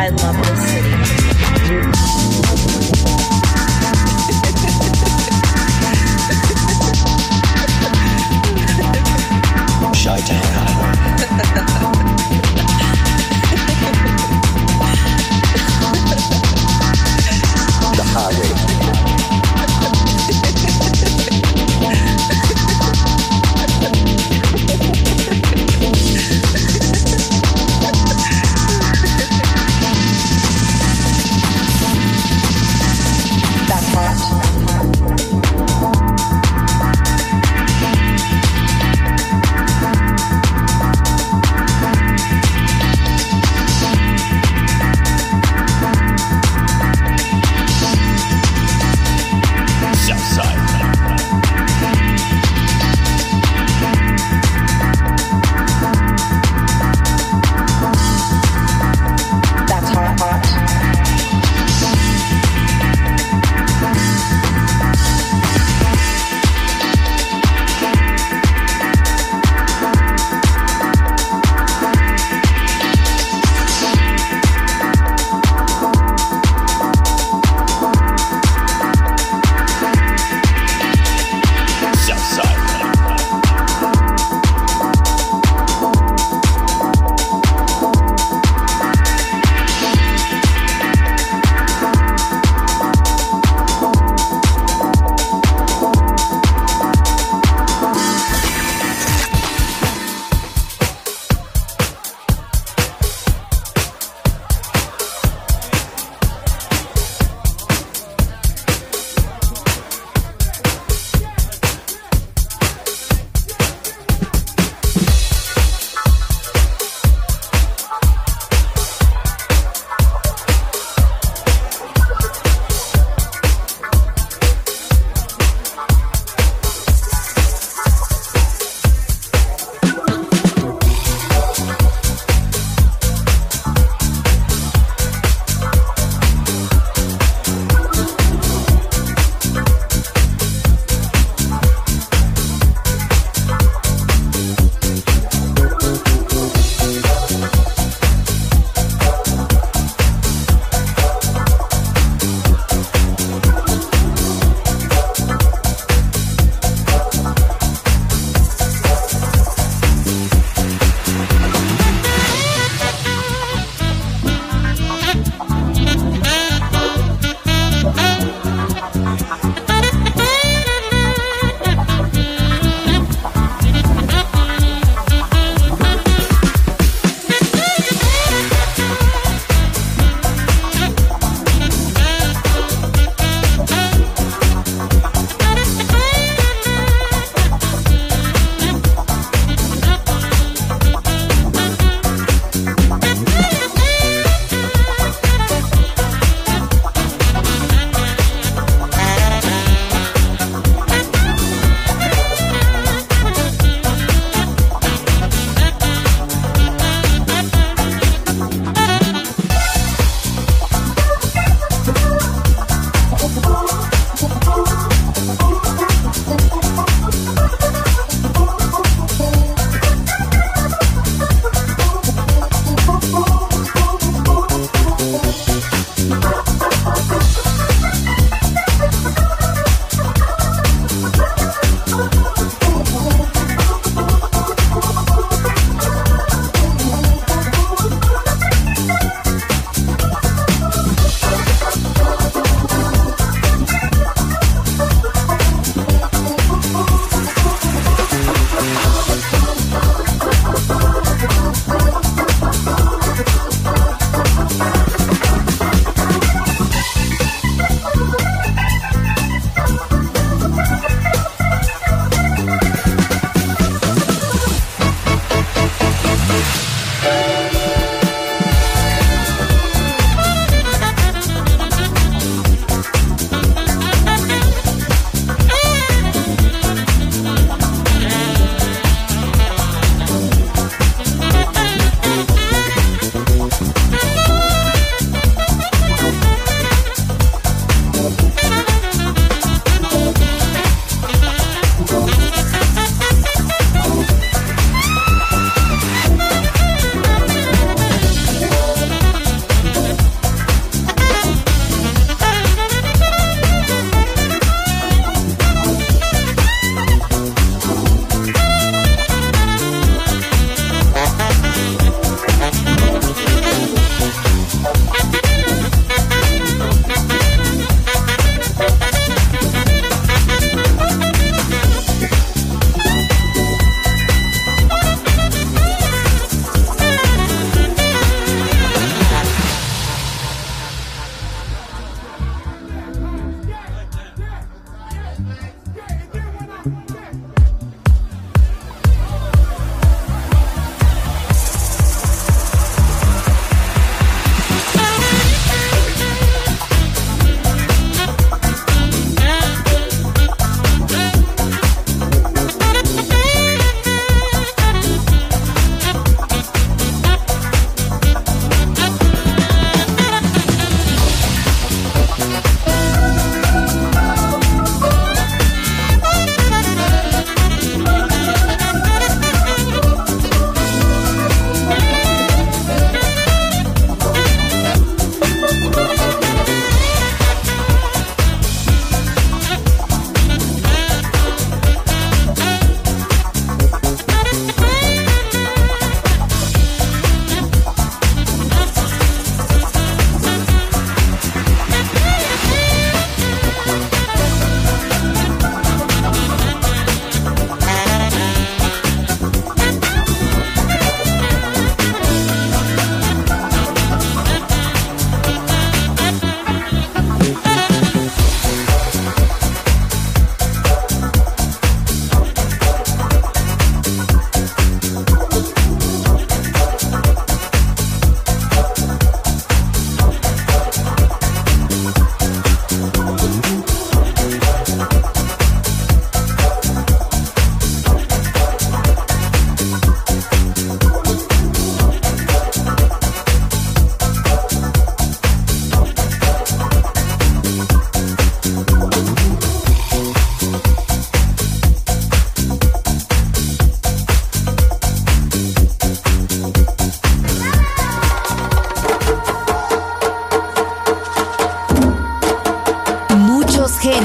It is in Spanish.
I love this city. Chi-Town